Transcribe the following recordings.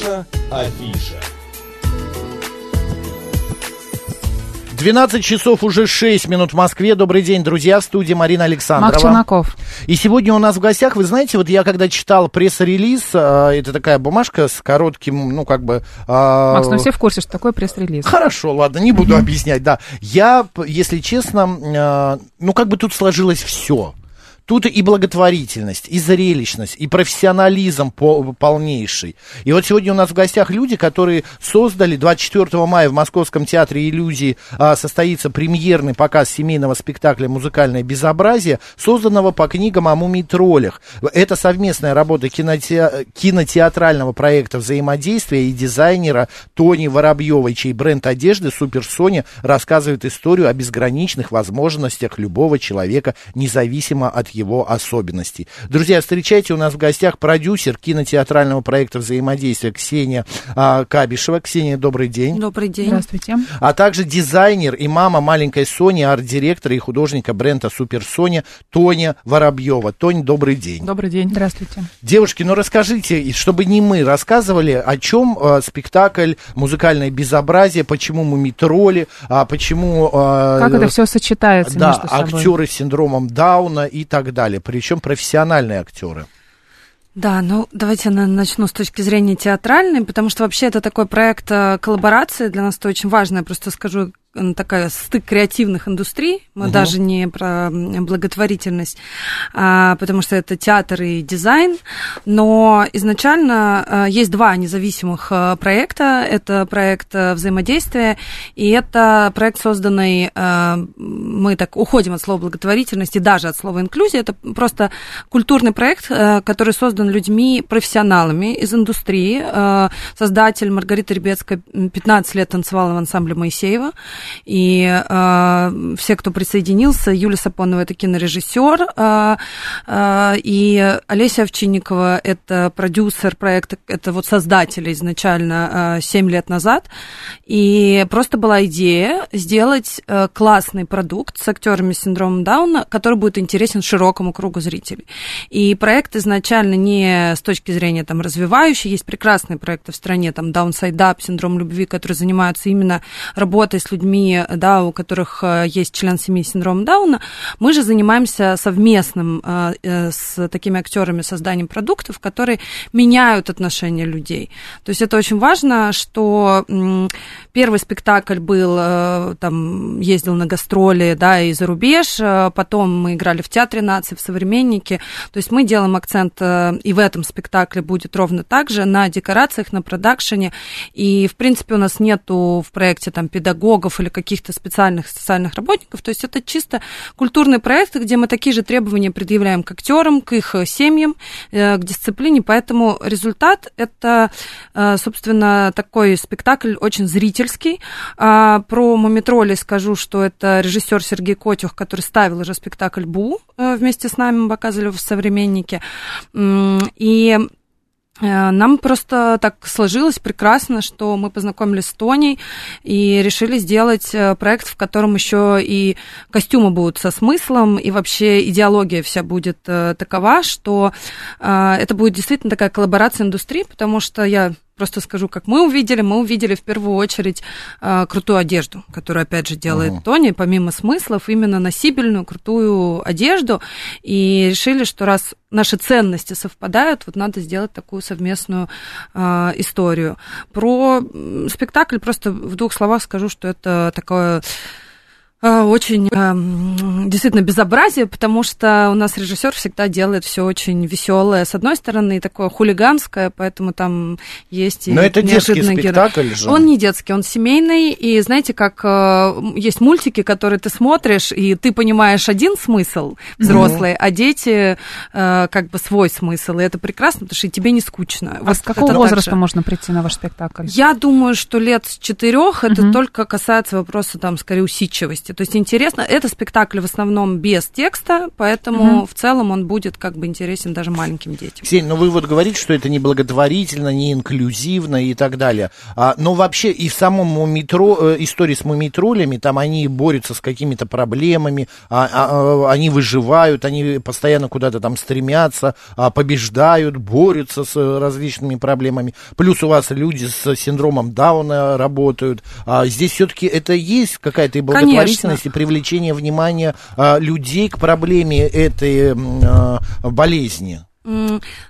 Наша афиша. 12 часов уже 6 минут в Москве. Добрый день, друзья, в студии Марина Александрова. Мак Челноков. И сегодня у нас в гостях, вы знаете, вот я когда читал пресс-релиз, э, это такая бумажка с коротким, ну, как бы... э, Макс, ну все в курсе, что такое пресс-релиз. Хорошо, ладно, не буду объяснять, да. Я, если честно, э, ну, как бы тут сложилось все. Тут и благотворительность, и зрелищность, и профессионализм по- полнейший. И вот сегодня у нас в гостях люди, которые создали 24 мая в Московском театре иллюзий а, состоится премьерный показ семейного спектакля «Музыкальное безобразие», созданного по книгам о мумий-троллях. Это совместная работа киноте- кинотеатрального проекта взаимодействия и дизайнера Тони Воробьевой, чей бренд одежды Супер Соня рассказывает историю о безграничных возможностях любого человека, независимо от его особенностей. Друзья, встречайте у нас в гостях продюсер кинотеатрального проекта взаимодействия Ксения а, Кабишева. Ксения, добрый день. Добрый день. Здравствуйте. А также дизайнер и мама маленькой Сони, арт-директора и художника бренда Супер Соня Тоня Воробьева. Тонь, добрый день. Добрый день. Здравствуйте. Девушки, ну расскажите, чтобы не мы рассказывали, о чем э, спектакль «Музыкальное безобразие», почему мы метроли, а почему... э, Как это все сочетается да, между собой? актеры с синдромом Дауна и так далее. Причем профессиональные актеры. Да, ну давайте я начну с точки зрения театральной, потому что вообще это такой проект э, коллаборации, для нас это очень важно, я просто скажу, такая стык креативных индустрий, мы Мгм. даже не про благотворительность, а, потому что это театр и дизайн, но изначально э, есть два независимых э, проекта, это проект э, взаимодействия, и это проект, созданный, э, мы так уходим от слова благотворительности, даже от слова инклюзия, это просто культурный проект, э, который создан людьми, профессионалами из индустрии. Э, Создатель Маргарита Ребецкая м, 15 лет танцевала в ансамбле Моисеева. И э, все, кто присоединился, Юлия Сапонова это кинорежиссер, э, э, и Олеся Овчинникова это продюсер проекта, это вот создатель изначально э, 7 лет назад. И просто была идея сделать э, классный продукт с актерами с синдромом Дауна, который будет интересен широкому кругу зрителей. И проект изначально не с точки зрения там развивающий, есть прекрасные проекты в стране, там Downside Up, синдром любви, которые занимаются именно работой с людьми, да, у которых э, есть член семьи с синдромом Дауна. Мы же занимаемся совместным э, э, с такими актерами созданием продуктов, которые меняют отношения людей. То есть это очень важно, что первый спектакль был, там, ездил на гастроли, да, и за рубеж, потом мы играли в Театре нации, в Современнике, то есть мы делаем акцент и в этом спектакле будет ровно так же на декорациях, на продакшене, и, в принципе, у нас нету в проекте там педагогов или каких-то специальных социальных работников, то есть это чисто культурный проект, где мы такие же требования предъявляем к актерам, к их э, семьям, э, к дисциплине, поэтому результат это, э, собственно, такой спектакль очень зрительский. А, Про Мумитроли скажу, что это режиссер Сергей Котюх, который ставил уже спектакль Бу вместе с нами, мы показывали в «Современнике». И Нам просто так сложилось прекрасно, что мы познакомились с Тоней и решили сделать э, проект, в котором еще и костюмы будут со смыслом, и вообще идеология вся будет э, такова, что э, это будет действительно такая коллаборация индустрии, потому что я просто скажу, как мы увидели, мы увидели в первую очередь э, крутую одежду, которую, опять же, делает Ага. Тони, помимо смыслов, именно носибельную, крутую одежду, и решили, что раз наши ценности совпадают, вот надо сделать такую совместную э, историю. Про спектакль просто в двух словах скажу, что это такое очень э, м, действительно безобразие, потому что у нас режиссер всегда делает все очень веселое, с одной стороны, и такое хулиганское, поэтому там есть и Но это детский герои. спектакль же. Он не детский, он семейный, и знаете, как э, есть мультики, которые ты смотришь, и ты понимаешь один смысл взрослый, а дети как бы свой смысл, и это прекрасно, потому что и тебе не скучно. А Вот с какого это возраста же. можно прийти на ваш спектакль? Я думаю, что лет с четырех это Мгм. только касается вопроса там скорее усидчивости, особенности. То есть интересно, это спектакль в основном без текста, поэтому Мгм. в целом он будет как бы интересен даже маленьким детям. Ксения, ну вы вот говорите, что это не благотворительно, не инклюзивно и так далее. А, но вообще и в самом метро, э, истории с мумитролями, там они борются с какими-то проблемами, а, а, а, они выживают, они постоянно куда-то там стремятся, а, побеждают, борются с э, различными проблемами. Плюс у вас люди с синдромом Дауна работают. А, здесь все-таки это есть какая-то и благотворительность, и привлечение внимания а, людей к проблеме этой а, болезни.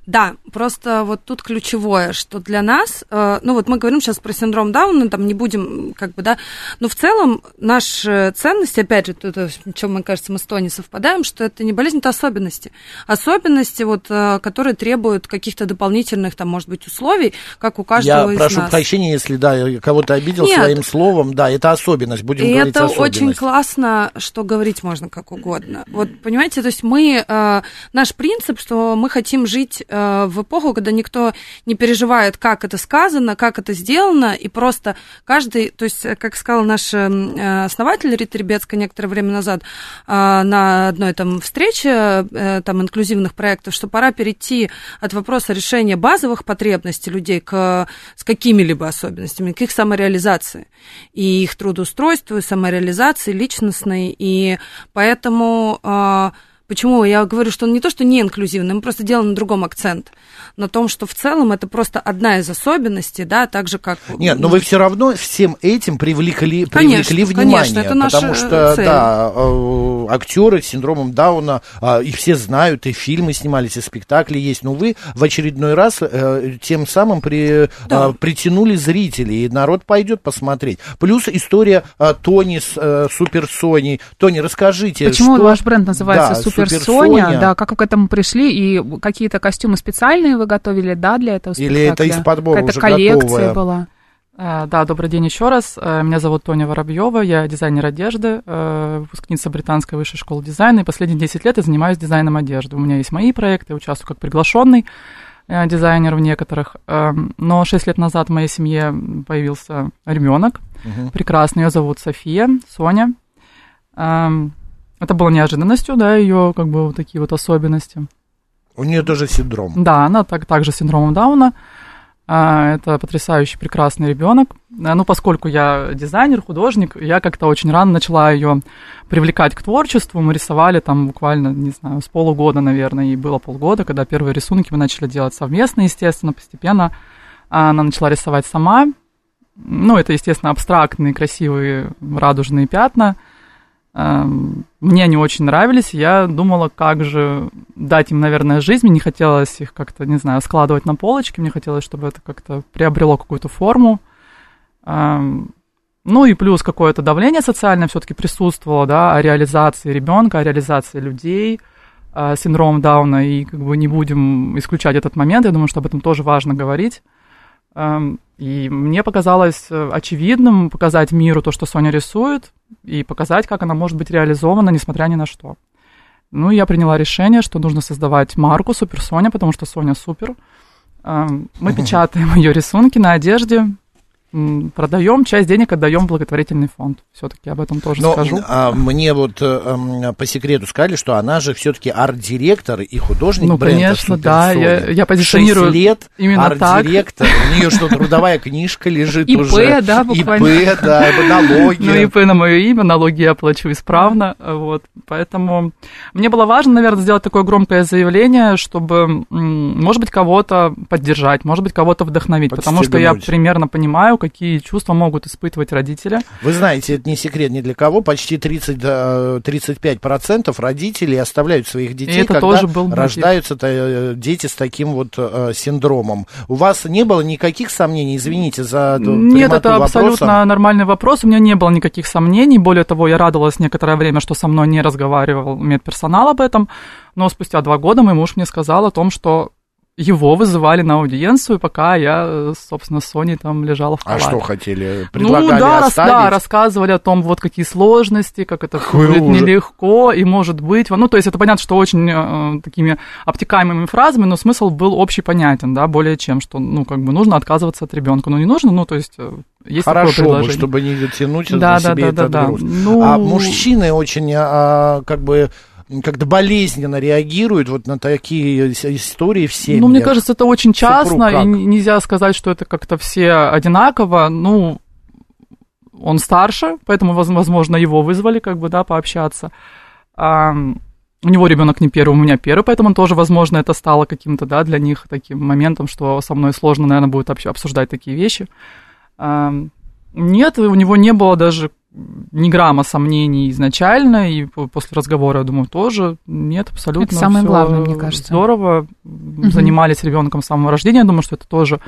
Да, просто вот тут ключевое, что для нас, э, ну вот мы говорим сейчас про синдром Дауна, там не будем, как бы, да, но в целом наши ценности, опять же, тут, в чем, мне кажется, мы с Тони совпадаем, что это не болезнь, это особенности. Особенности, вот, э, которые требуют каких-то дополнительных, там, может быть, условий, как у каждого Я из прошу нас. прощения, если да, я кого-то обидел Нет. своим словом. Да, это особенность, будем И говорить это особенность. очень классно, что говорить можно как угодно. Вот понимаете, то есть мы э, наш принцип, что мы хотим жить э, в эпоху, когда никто не переживает, как это сказано, как это сделано, и просто каждый, то есть, э, как сказал наш э, основатель Рита Ребецкая некоторое время назад э, на одной там встрече э, там инклюзивных проектов, что пора перейти от вопроса решения базовых потребностей людей к с какими-либо особенностями, к их самореализации и их трудоустройству, и самореализации личностной, и поэтому э, Почему я говорю, что он не то, что не инклюзивный, мы просто делаем на другом акцент, на том, что в целом это просто одна из особенностей, да, так же как... Нет, но вы все равно всем этим привлекли, Конечно, привлекли конечно, внимание, это наша потому что, цель. да, э, актеры с синдромом Дауна, э, их все знают, и фильмы снимались, и спектакли есть, но вы в очередной раз э, тем самым при, Да. э, притянули зрителей, и народ пойдет посмотреть. Плюс история э, Тони с э, Супер Соней. Тони, расскажите, Почему что... ваш бренд называется Да, Супер Супер Соня? Соня. Да, как вы к этому пришли? И какие-то костюмы специальные вы готовили, да, для этого Или это из подбора Какая-то уже коллекция готовая? была? Э, Да, добрый день еще раз. Э, Меня зовут Тоня Воробьева, я дизайнер одежды, э, выпускница Британской высшей школы дизайна, и последние 10 лет я занимаюсь дизайном одежды. У меня есть мои проекты, я участвую как приглашенный дизайнер в некоторых. Эм, Но 6 лет назад в моей семье появился ребенок, Мгм. прекрасный, ее зовут София, Соня. Это было неожиданностью, да, ее как бы вот такие вот особенности. У нее тоже синдром. Да, она так, также с синдромом Дауна. А, Это потрясающий, прекрасный ребенок. Ну, поскольку я дизайнер, художник, я как-то очень рано начала ее привлекать к творчеству. Мы рисовали там буквально, не знаю, с полугода, наверное, и было полгода, когда первые рисунки мы начали делать совместно, естественно, постепенно. А Она начала рисовать сама. Ну, это, естественно, абстрактные, красивые, радужные пятна. Эм, Мне они очень нравились. Я думала, как же дать им, наверное, жизнь. Мне не хотелось их как-то, не знаю, складывать на полочке. Мне хотелось, чтобы это как-то приобрело какую-то форму. Эм, Ну и плюс какое-то давление социальное все-таки присутствовало, да, о реализации ребенка, о реализации людей э, с синдромом Дауна. И как бы не будем исключать этот момент. Я думаю, что об этом тоже важно говорить. Эм, И мне показалось э, очевидным показать миру то, что Соня рисует, и показать, как она может быть реализована, несмотря ни на что. Ну, я приняла решение, что нужно создавать марку Супер Соня, потому что Соня супер. Эм, Мы печатаем ее рисунки на одежде, продаем, часть денег отдаем в благотворительный фонд. Все-таки об этом тоже Но скажу. а, мне вот м, по секрету сказали, что она же все-таки арт-директор и художник Ну, бренда конечно, Супер да, я- я позиционирую лет именно арт-директор. У нее что, трудовая книжка лежит ИП, уже? да, буквально. ИП, да, налоги. Ну, ИП на мое имя, налоги я плачу исправно, вот, поэтому мне было важно, наверное, сделать такое громкое заявление, чтобы, может быть, кого-то поддержать, может быть, кого-то вдохновить, потому что я примерно понимаю, какие чувства могут испытывать родители. Вы знаете, это не секрет ни для кого. Почти 30, до 35% родителей оставляют своих детей, когда тоже был рождаются э, дети с таким вот э, синдромом. У вас не было никаких сомнений, извините за Нет, это вопроса? абсолютно нормальный вопрос. У меня не было никаких сомнений. Более того, я радовалась некоторое время, что со мной не разговаривал медперсонал об этом. Но спустя два года мой муж мне сказал о том, что его вызывали на аудиенцию, пока я, э, собственно, с Соней там лежала в А палате. что хотели? Предлагали ну да, оставить? да, рассказывали о том, вот какие сложности, как это Какой будет ужас. нелегко, и может быть, ну то есть это понятно, что очень э, такими обтекаемыми фразами, но смысл был общий понятен, да, более чем, что, ну как бы нужно отказываться от ребенка, но не нужно, ну то есть э, есть такое Хорошо бы, чтобы не тянуть да, на да, себе да, да, этот да. груз. Ну, А мужчины очень, а, как бы, как-то болезненно реагируют вот на такие истории в семьях. Ну, мне кажется, это очень частно, и нельзя сказать, что это как-то все одинаково. Ну, он старше, поэтому, воз- возможно, его вызвали, как бы, да, пообщаться. А, у него ребенок не первый, у меня первый, поэтому тоже, возможно, это стало каким-то, да, для них таким моментом, что со мной сложно, наверное, будет обсуждать такие вещи. А, нет, у него не было даже ни грамма сомнений изначально, и по- после разговора, я думаю, тоже нет, абсолютно. Это самое главное, мне кажется. Здорово. Занимались ребенком с самого рождения. Я думаю, что это тоже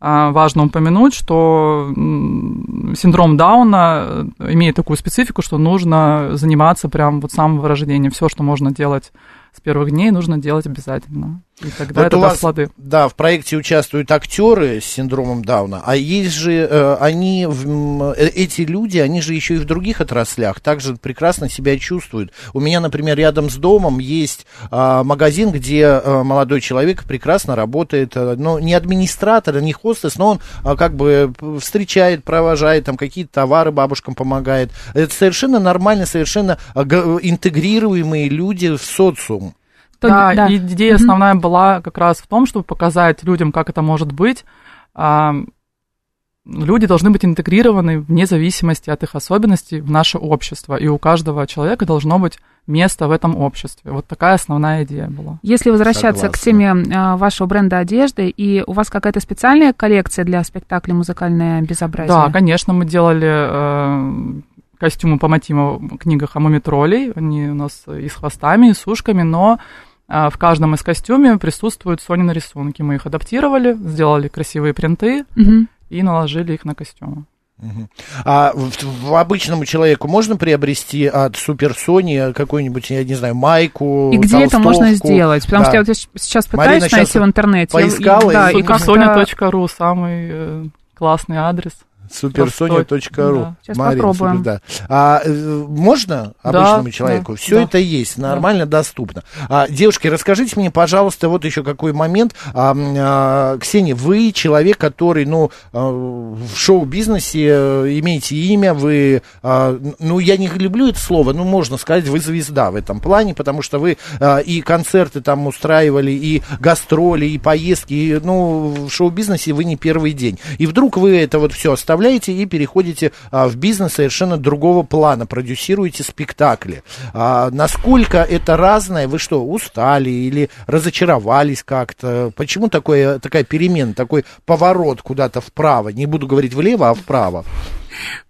а, важно упомянуть, что синдром Дауна э, имеет такую специфику, что нужно заниматься прям вот с самого рождения. Все, что можно делать с первых дней, нужно делать обязательно. И тогда Вот это у вас, плоды. да, в проекте участвуют актеры с синдромом Дауна, а есть же э, они, в- э, эти люди, они же еще и в других отраслях также прекрасно себя чувствуют. У меня, например, рядом с домом есть а, магазин, где а, молодой человек прекрасно работает, но не администратор, не хостес, но он а, как бы встречает, провожает, там какие-то товары бабушкам помогает. Это совершенно нормально, совершенно интегрируемые люди в социум. То- да, да. и идея основная была как раз в том, чтобы показать людям, как это может быть. А, Люди должны быть интегрированы вне зависимости от их особенностей в наше общество, и у каждого человека должно быть место в этом обществе. Вот такая основная идея была. Если возвращаться к Согласна. теме а, вашего бренда одежды, и у вас какая-то специальная коллекция для спектакля «Музыкальное безобразие»? Да, конечно, мы делали э, костюмы по мотивам книгах о мумитролей. Они у нас и с хвостами, и с ушками, но в каждом из костюме присутствуют Сонины рисунки. Мы их адаптировали, сделали красивые принты Мгм. и наложили их на костюмы. А в, в обычному человеку можно приобрести от Супер Сони какую-нибудь, я не знаю, майку, И где это можно сделать? Потому Да. что я вот сейчас Марина пытаюсь найти щас в интернете. Я- и- поискала да, и- и как-то- Supersonia.ru самый э, классный адрес. Суперсоня.ру. Да. Марин, супер, да. А, э, можно Да, обычному да, человеку? Все да. это есть, нормально доступно. А, девушки, расскажите мне, пожалуйста, вот еще какой момент. А, а, Ксения, вы человек, который, ну, а, в шоу-бизнесе э, имеете имя, вы, а, ну, я не люблю это слово, ну, можно сказать, вы звезда в этом плане, потому что вы а, и концерты там устраивали, и гастроли, и поездки, и, ну, в шоу-бизнесе вы не первый день. И вдруг вы это вот все оставляете и переходите а, в бизнес совершенно другого плана, продюсируете спектакли. А, насколько это разное? Вы что, устали или разочаровались как-то? Почему такое, такая перемена, такой поворот куда-то вправо? Не буду говорить влево, а вправо.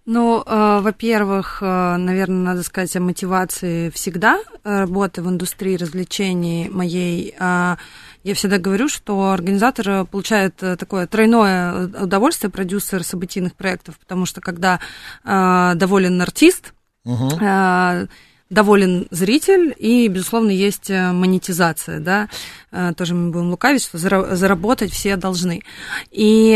Ну, э, во-первых, э, наверное, надо сказать о мотивации всегда э, работы в индустрии развлечений моей. А, Я всегда говорю, что организатор э, получает э, такое тройное э, удовольствие, продюсер событийных проектов, потому что когда э, доволен артист, Мгм. э, доволен зритель и, безусловно, есть монетизация, да, тоже мы будем лукавить, что зара- заработать все должны. И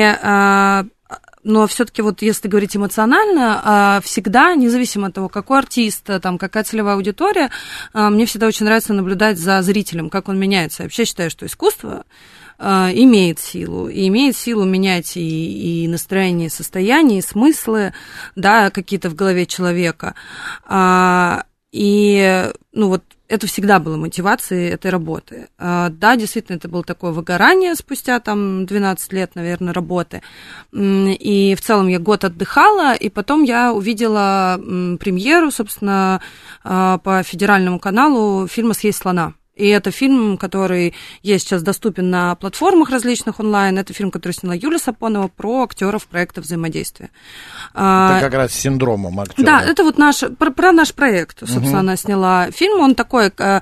но все-таки вот если говорить эмоционально, а, всегда, независимо от того, какой артист, а, там, какая целевая аудитория, а, мне всегда очень нравится наблюдать за зрителем, как он меняется. Я вообще считаю, что искусство а, имеет силу, и имеет силу менять и, и настроение, и состояние, и смыслы, да, какие-то в голове человека. И, ну вот, это всегда было мотивацией этой работы. А, Да, действительно, это было такое выгорание спустя там 12 лет, наверное, работы. И в целом я год отдыхала, и потом я увидела премьеру, собственно, а, по федеральному каналу фильма «Съесть слона». И это фильм, который есть сейчас доступен на платформах различных онлайн. Это фильм, который сняла Юлия Сапонова про актеров проекта взаимодействия. А, Это как раз с синдромом актера. да, это вот наш, про, про наш проект, собственно, Мгм. она сняла фильм. Он такой, э,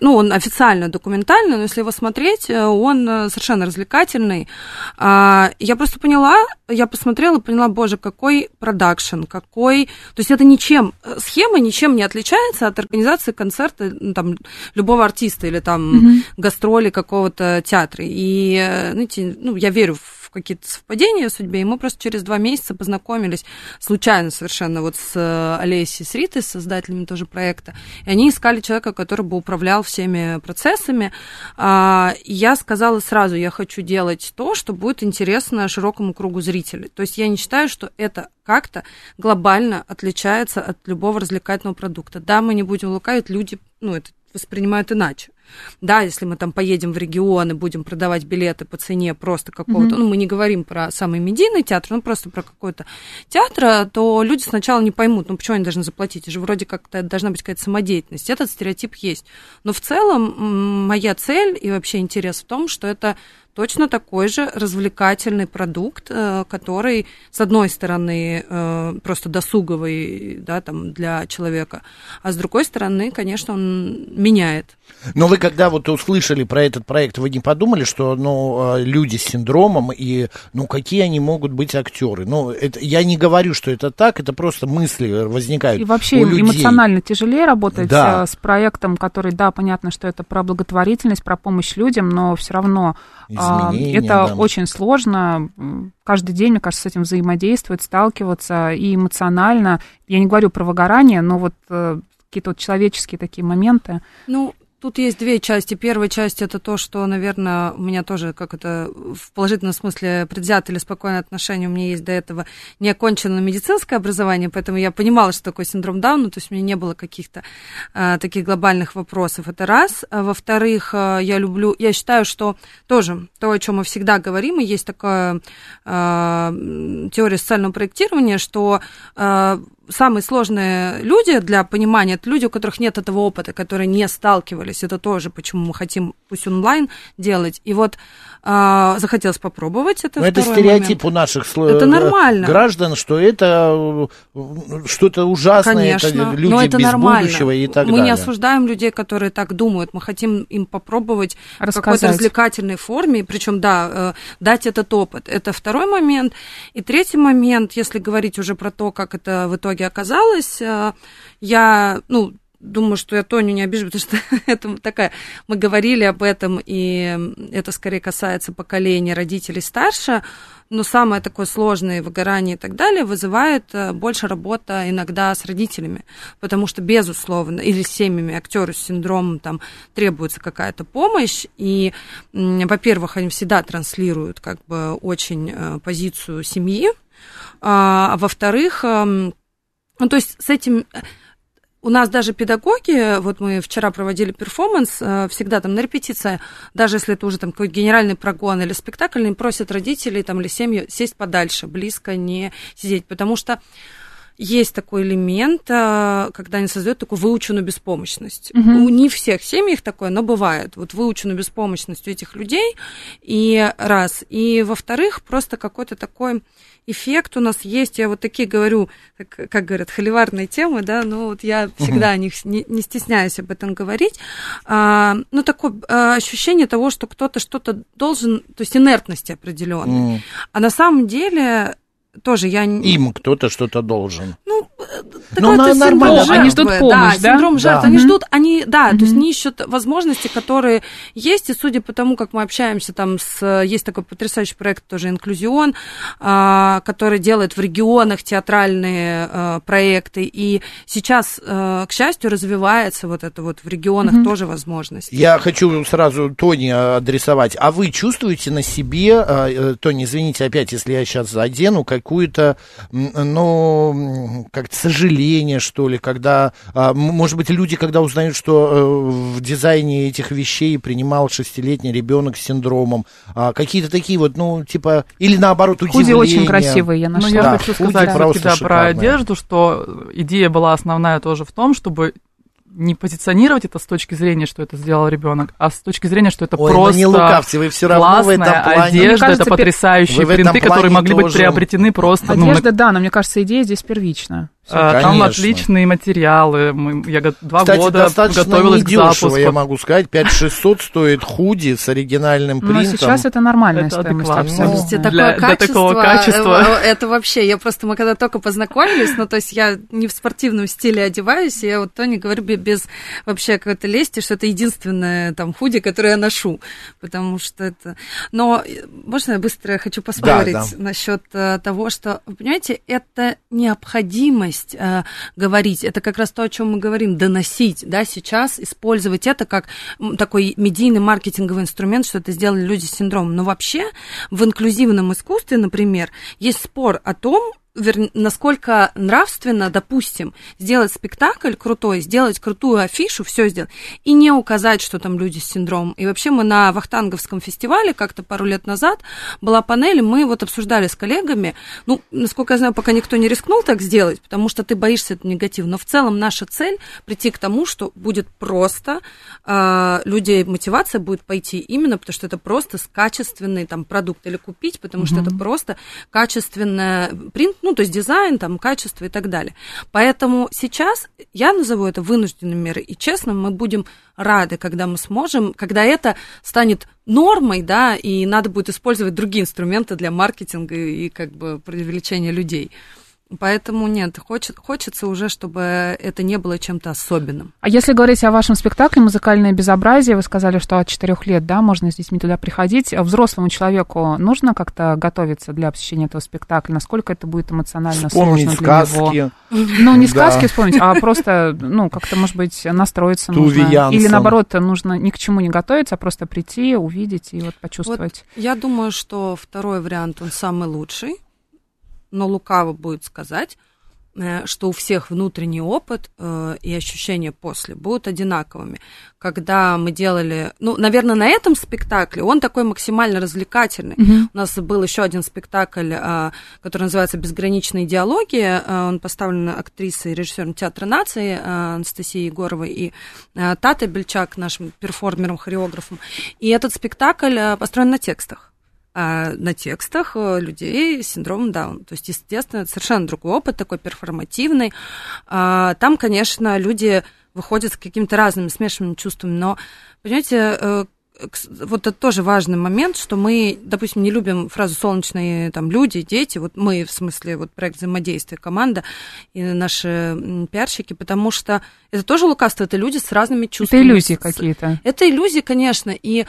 ну, он официально документальный, но если его смотреть, э, он э, совершенно развлекательный. А, Я просто поняла, я посмотрела и поняла, боже, какой продакшн, какой... То есть это ничем, схема ничем не отличается от организации концерта там, любого артиста или там Мгм. гастроли какого-то театра. И, э, знаете, ну, я верю в какие-то совпадения в судьбе, и мы просто через два месяца познакомились случайно совершенно вот с э, Олесей, с Ритой, с создателями тоже проекта, и они искали человека, который бы управлял всеми процессами. А, я сказала сразу, я хочу делать то, что будет интересно широкому кругу зрителей. То есть я не считаю, что это как-то глобально отличается от любого развлекательного продукта. Да, мы не будем лукавить, люди, ну, это воспринимают иначе. Да, если мы там поедем в регион и будем продавать билеты по цене просто какого-то, Мгм. ну, мы не говорим про самый медийный театр, ну, просто про какой-то театр, то люди сначала не поймут, ну, почему они должны заплатить, это же вроде как-то должна быть какая-то самодеятельность. Этот стереотип есть. Но в целом моя цель и вообще интерес в том, что это точно такой же развлекательный продукт, э, который, с одной стороны, э, просто досуговый, да, там, для человека, а с другой стороны, конечно, он меняет. Но вы когда вот услышали про этот проект, вы не подумали, что ну, э, люди с синдромом и ну какие они могут быть актеры? Ну, это, я не говорю, что это так, это просто мысли возникают И вообще у людей. эмоционально тяжелее работать Да. э, с проектом, который, да, понятно, что это про благотворительность, про помощь людям, но все равно а, Изменения, это да. очень сложно. Каждый день, мне кажется, с этим взаимодействовать, сталкиваться и эмоционально. Я не говорю про выгорание, но вот э, какие-то вот человеческие такие моменты. Ну, тут есть две части. Первая часть это то, что, наверное, у меня тоже как это в положительном смысле предвзятое или спокойное отношение. У меня есть до этого неоконченное медицинское образование, поэтому я понимала, что такое синдром Дауна, то есть у меня не было каких-то а, таких глобальных вопросов. Это раз. А, во-вторых, я люблю, я считаю, что тоже то, о чем мы всегда говорим, и есть такая а, теория социального проектирования, что а, самые сложные люди для понимания, это люди, у которых нет этого опыта, которые не сталкивались. Это тоже, почему мы хотим пусть онлайн делать. И вот а, захотелось попробовать это. Но это второй стереотип момент. у наших сло- Это э, нормально. граждан, что это э, что-то ужасное, это Конечно, люди но это без нормально. будущего и так мы далее. не осуждаем людей, которые так думают. Мы хотим им попробовать в какой-то Рассказать. развлекательной форме, причем, да, э, дать этот опыт. Это второй момент. И третий момент, если говорить уже про то, как это в итоге оказалось, э, я, ну, думаю, что я Тоню не обижу, потому что это такая... Мы говорили об этом, и это скорее касается поколения родителей старше, но самое такое сложное выгорание и так далее вызывает э, больше работа иногда с родителями, потому что, безусловно, или с семьями актеру с синдромом там требуется какая-то помощь, и, во-первых, они всегда транслируют как бы очень э, позицию семьи, а, а во-вторых, эм, ну, то есть с этим э, у нас даже педагоги, вот мы вчера проводили перформанс, э, всегда там на репетиции, даже если это уже там какой-то генеральный прогон или спектакль, они просят родителей там или семью сесть подальше, близко не сидеть, потому что есть такой элемент, э, когда они создают такую выученную беспомощность. Мгм. У не всех семьях такое, но бывает. Вот выученную беспомощность у этих людей. И раз. И во-вторых, просто какой-то такой эффект у нас есть. Я вот такие говорю, как, как говорят, холиварные темы, да, но вот я всегда о них не, не стесняюсь об этом говорить. А, ну, такое а, ощущение того, что кто-то что-то должен, то есть инертности определенной. М. А на самом деле тоже я... Им кто-то что-то должен. Ну, Ну, такой на- это нормально. синдром Они жертвы, ждут помощь, да? синдром жертвы. Да. Они Мгм. ждут, они, да, то есть они ищут возможности, которые есть, и судя по тому, как мы общаемся там с... Есть такой потрясающий проект тоже «Инклюзион», а, который делает в регионах театральные а, проекты, и сейчас, а, к счастью, развивается вот это вот в регионах Мгм. тоже возможность. Я хочу сразу Тони адресовать. А вы чувствуете на себе, а, э, Тони, извините опять, если я сейчас задену, какую-то, ну, как-то сожаление, что ли, когда, а, может быть, люди, когда узнают, что э, в дизайне этих вещей принимал шестилетний ребенок с синдромом, а, какие-то такие вот, ну, типа, или наоборот, Худи удивление. очень красивые, я Ну, нашла. я Да, хочу худи сказать да, про одежду, что идея была основная тоже в том, чтобы не позиционировать это с точки зрения, что это сделал ребенок, а с точки зрения, что это Ой, просто ну не лукавьте, вы все равно в этом классная плане... одежда, Мне кажется, это потрясающие принты, которые могли быть тоже- приобретены просто ну, на Одежда, да, но мне кажется, идея здесь первична. А, Там отличные материалы. Мы, я два Кстати, года достаточно готовилась недешево, к запуску. я могу сказать. 5600 стоит худи с оригинальным принтом. Но сейчас это нормальная Это стоимость. Слушайте, Для- такое для качество, такого качества. э, это вообще, я просто, мы когда только познакомились, ну, то есть я не в спортивном стиле одеваюсь, я вот Тони говорю бе- без вообще какой-то лести, что это единственное там худи, которое я ношу, потому что это... Но э, можно я быстро хочу поспорить да. насчет э, того, что, вы понимаете, это необходимость э, говорить, это как раз то, о чем мы говорим, доносить, да, сейчас использовать это как такой медийный маркетинговый инструмент, что это сделали люди с синдромом. Но вообще в инклюзивном искусстве, например, есть спор о том, вер- насколько нравственно, допустим, сделать спектакль крутой, сделать крутую афишу, все сделать, и не указать, что там люди с синдромом. И вообще мы на Вахтанговском фестивале как-то пару лет назад была панель, мы вот обсуждали с коллегами, ну, насколько я знаю, пока никто не рискнул так сделать, потому что ты боишься это негатив, но в целом наша цель прийти к тому, что будет просто, э, людей мотивация будет пойти именно потому, что это просто качественный там продукт или купить, потому что это просто качественный принт, ну, то есть дизайн, там, качество и так далее. Поэтому сейчас я назову это вынужденной мерой, и честно, мы будем рады, когда мы сможем, когда это станет нормой, да, и надо будет использовать другие инструменты для маркетинга и как бы привлечения людей. Поэтому нет, хочет, хочется уже, чтобы это не было чем-то особенным. А если говорить о вашем спектакле «Музыкальное безобразие», вы сказали, что от четырех лет, да, можно с детьми туда приходить. А Взрослому человеку нужно как-то готовиться для посещения этого спектакля? Насколько это будет эмоционально Вспомнить сложно для сказки. него? Ну, не Да. сказки вспомнить, а просто, ну, как-то, может быть, настроиться нужно. Янсен. Или, наоборот, нужно ни к чему не готовиться, а просто прийти, увидеть и вот почувствовать. Я думаю, что второй вариант, он самый лучший, но лукаво будет сказать, э, что у всех внутренний опыт э, и ощущения после будут одинаковыми. Когда мы делали, ну, наверное, на этом спектакле он такой максимально развлекательный. Мгм. У нас был еще один спектакль, а, который называется «Безграничные диалоги». Он поставлен актрисой и режиссером Театра нации Анастасией Егоровой и Татой Бельчак, нашим перформером, хореографом. И этот спектакль построен на текстах на текстах э, людей с синдромом Даун. То есть, естественно, это совершенно другой опыт, такой перформативный. А, Там, конечно, люди выходят с какими-то разными смешанными чувствами, но, понимаете, э, вот это тоже важный момент, что мы, допустим, не любим фразу «солнечные там, люди, дети», вот мы, в смысле, вот проект взаимодействия, команда и наши пиарщики, потому что это тоже лукавство, это люди с разными Это чувствами. иллюзии с- какие-то. это иллюзии, конечно, и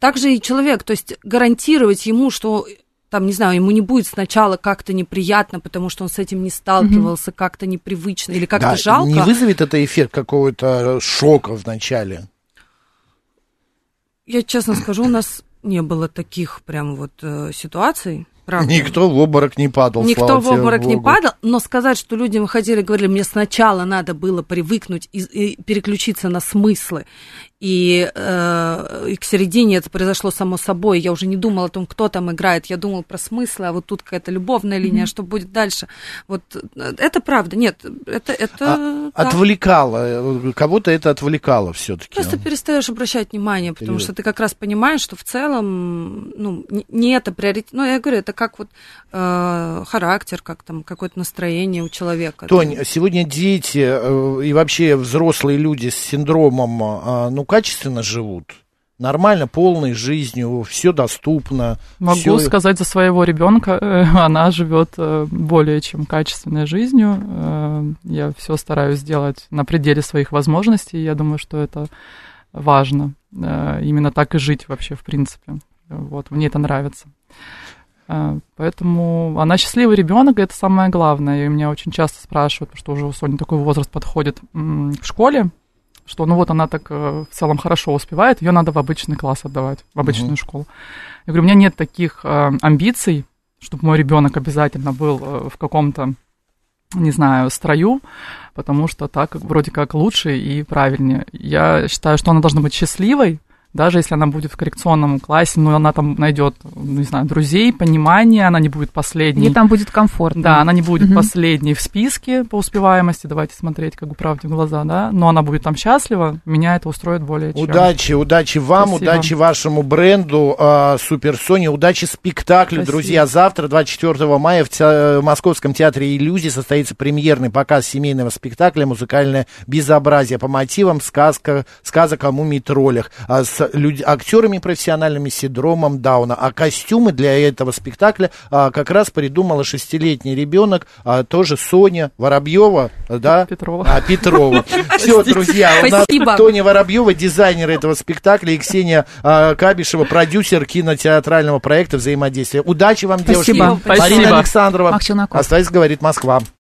также и человек, то есть гарантировать ему, что там, не знаю, ему не будет сначала как-то неприятно, потому что он с этим не сталкивался, как-то непривычно или как-то Да, жалко. Не вызовет это эффект какого-то шока вначале? Я честно скажу, у нас не было таких прям вот э, ситуаций. Правда. Никто в обморок не падал, Никто слава в тебе обморок не Богу. падал, но сказать, что люди выходили и говорили, мне сначала надо было привыкнуть и, и переключиться на смыслы, и, э, и к середине это произошло само собой, я уже не думала о том, кто там играет, я думала про смыслы, а вот тут какая-то любовная линия, что будет дальше. Вот э, это правда, нет, это... это А, так. Отвлекало, э, кого-то это отвлекало все-таки. Просто перестаешь обращать внимание, потому Пере- что ты как раз понимаешь, что в целом, ну, не- не это приоритет. Ну, я говорю, это как вот э, характер, как там какое-то настроение у человека. Тонь, сегодня дети э, и вообще взрослые люди с синдромом, э, ну, качественно живут. Нормально, полной жизнью, все доступно. Могу всё- сказать за своего ребенка, э, она живет э, более чем качественной жизнью. Э, Я все стараюсь сделать на пределе своих возможностей. Я думаю, что это важно. Именно так и жить вообще, в принципе. Вот, мне это нравится. Поэтому она счастливый ребенок, это самое главное. И меня очень часто спрашивают, что уже у Сони такой возраст подходит к школе, что ну вот она так э, в целом хорошо успевает, ее надо в обычный класс отдавать, в обычную Мгм. школу. Я говорю, у меня нет таких э, амбиций, чтобы мой ребенок обязательно был э, в каком-то, не знаю, строю, потому что так вроде как лучше и правильнее. Я считаю, что она должна быть счастливой, даже если она будет в коррекционном классе, но она там найдет, не знаю, друзей, понимание, она не будет последней. Ей там будет комфортно. Да, она не будет угу. последней в списке по успеваемости, давайте смотреть как бы правде в глаза, да, но она будет там счастлива, меня это устроит более чем. Удачи, удачи вам, Спасибо. удачи вашему бренду э, Супер Сони, удачи спектаклю, Спасибо. друзья. Завтра, 24 мая, в, те, в Московском театре иллюзий состоится премьерный показ семейного спектакля «Музыкальное безобразие» по мотивам сказка, сказок о мумий-троллях. А с люд... актерами профессиональными с синдромом Дауна. А костюмы для этого спектакля а, как раз придумала шестилетний ребенок, а, тоже Соня Воробьева, да? Петрова. А, Петрова. Все, друзья, у нас Тоня Воробьева, дизайнер этого спектакля, и Ксения а, Кабишева, продюсер кинотеатрального проекта «Взаимодействие». Удачи вам, девушки. Спасибо. Марина Александрова. Оставайся, говорит Москва.